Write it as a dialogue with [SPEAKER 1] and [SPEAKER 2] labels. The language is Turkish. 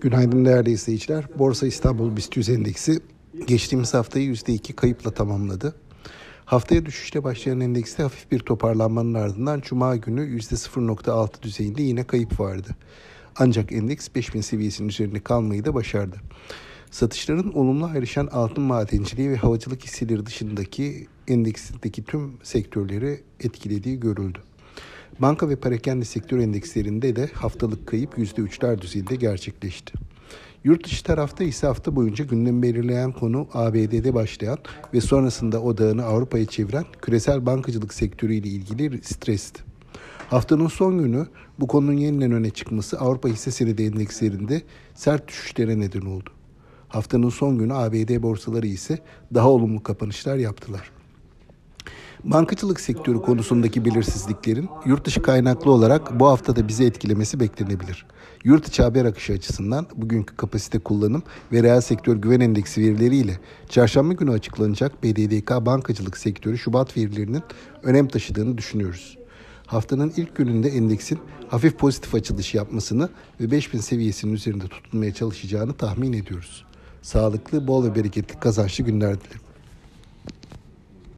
[SPEAKER 1] Günaydın değerli izleyiciler. Borsa İstanbul BIST 100 endeksi geçtiğimiz haftayı %2 kayıpla tamamladı. Haftaya düşüşle başlayan endekste hafif bir toparlanmanın ardından Cuma günü %0.6 düzeyinde yine kayıp vardı. Ancak endeks 5000 seviyesinin üzerinde kalmayı da başardı. Satışların olumlu ayrışan altın madenciliği ve havacılık hisseleri dışındaki endeksteki tüm sektörleri etkilediği görüldü. Banka ve parakende sektör endekslerinde de haftalık kayıp %3'ler düzeyinde gerçekleşti. Yurt dışı tarafta ise hafta boyunca gündem belirleyen konu ABD'de başlayan ve sonrasında odağını Avrupa'ya çeviren küresel bankacılık sektörüyle ilgili stresti. Haftanın son günü bu konunun yeniden öne çıkması Avrupa hisse senedi endekslerinde sert düşüşlere neden oldu. Haftanın son günü ABD borsaları ise daha olumlu kapanışlar yaptılar. Bankacılık sektörü konusundaki belirsizliklerin yurt dışı kaynaklı olarak bu haftada bizi etkilemesi beklenebilir. Yurt içi haber akışı açısından bugünkü kapasite kullanım ve reel sektör güven endeksi verileriyle çarşamba günü açıklanacak BDDK bankacılık sektörü Şubat verilerinin önem taşıdığını düşünüyoruz. Haftanın ilk gününde endeksin hafif pozitif açılış yapmasını ve 5000 seviyesinin üzerinde tutunmaya çalışacağını tahmin ediyoruz. Sağlıklı, bol ve bereketli kazançlı günler dilerim.